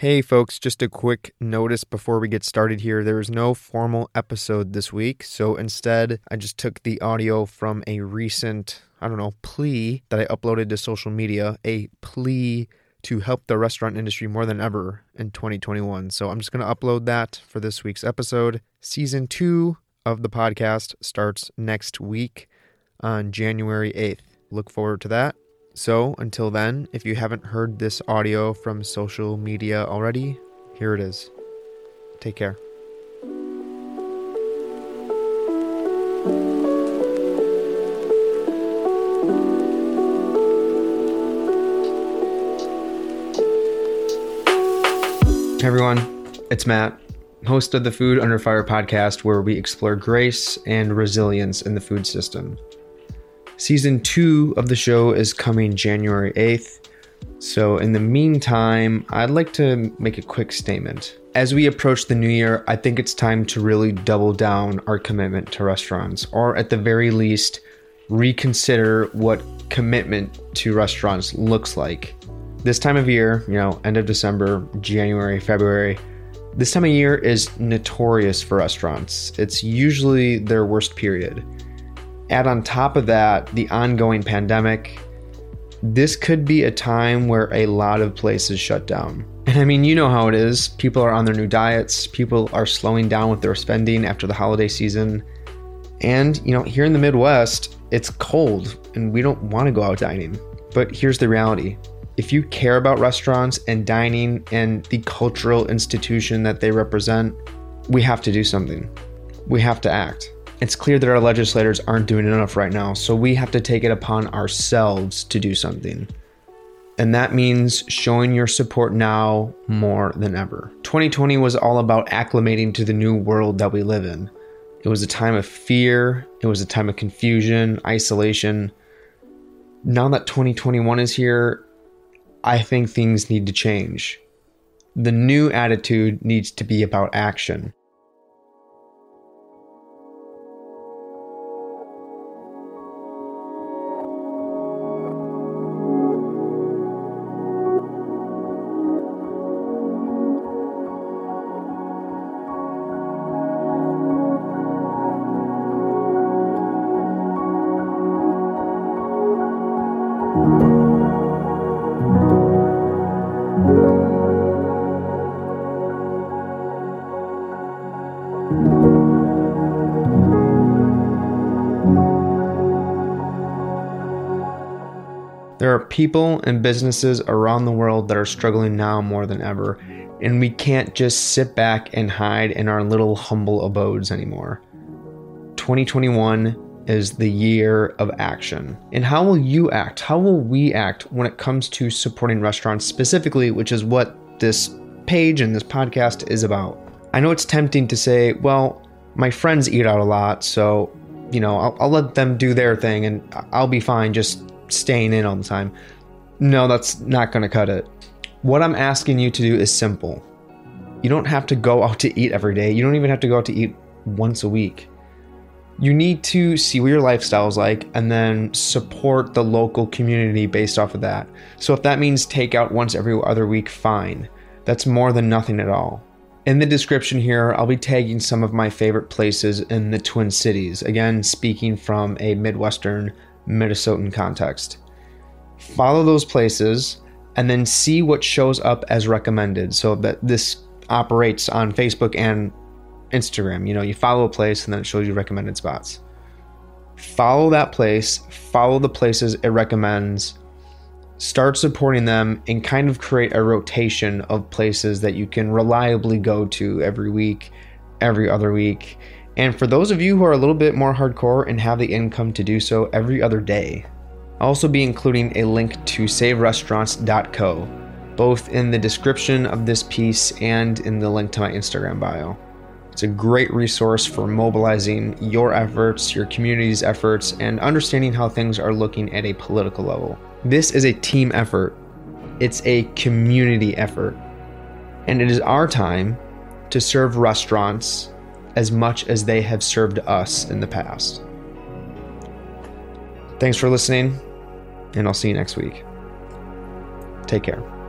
Hey, folks, just a quick notice before we get started here. There is no formal episode this week, so instead, I just took the audio from a recent, I don't know, plea that I uploaded to social media, a plea to help the restaurant industry more than ever in 2021. So I'm just going to upload that for this week's episode. Season two of the podcast starts next week on January 8th. Look forward to that. So, until then, if you haven't heard this audio from social media already, here it is. Take care. Hey everyone, it's Matt, host of the Food Under Fire podcast, where we explore grace and resilience in the food system. Season two of the show is coming January 8th. So, in the meantime, I'd like to make a quick statement. As we approach the new year, I think it's time to really double down our commitment to restaurants, or at the very least, reconsider what commitment to restaurants looks like. This time of year, you know, end of December, January, February, this time of year is notorious for restaurants. It's usually their worst period. Add on top of that the ongoing pandemic. This could be a time where a lot of places shut down. And I mean, you know how it is. People are on their new diets, people are slowing down with their spending after the holiday season. And, you know, here in the Midwest, it's cold and we don't want to go out dining. But here's the reality if you care about restaurants and dining and the cultural institution that they represent, we have to do something. We have to act. It's clear that our legislators aren't doing enough right now, so we have to take it upon ourselves to do something. And that means showing your support now more than ever. 2020 was all about acclimating to the new world that we live in. It was a time of fear, it was a time of confusion, isolation. Now that 2021 is here, I think things need to change. The new attitude needs to be about action. There are people and businesses around the world that are struggling now more than ever, and we can't just sit back and hide in our little humble abodes anymore. 2021 is the year of action. And how will you act? How will we act when it comes to supporting restaurants specifically, which is what this page and this podcast is about? I know it's tempting to say, well, my friends eat out a lot, so, you know, I'll, I'll let them do their thing and I'll be fine just staying in all the time. No, that's not going to cut it. What I'm asking you to do is simple. You don't have to go out to eat every day. You don't even have to go out to eat once a week. You need to see what your lifestyle is like and then support the local community based off of that. So if that means take out once every other week, fine. That's more than nothing at all. In the description here, I'll be tagging some of my favorite places in the Twin Cities. Again, speaking from a Midwestern Minnesotan context. Follow those places and then see what shows up as recommended so that this operates on Facebook and Instagram. You know, you follow a place and then it shows you recommended spots. Follow that place, follow the places it recommends, start supporting them, and kind of create a rotation of places that you can reliably go to every week, every other week. And for those of you who are a little bit more hardcore and have the income to do so every other day, I'll also be including a link to saverestaurants.co, both in the description of this piece and in the link to my Instagram bio. It's a great resource for mobilizing your efforts, your community's efforts, and understanding how things are looking at a political level. This is a team effort, it's a community effort. And it is our time to serve restaurants as much as they have served us in the past. Thanks for listening, and I'll see you next week. Take care.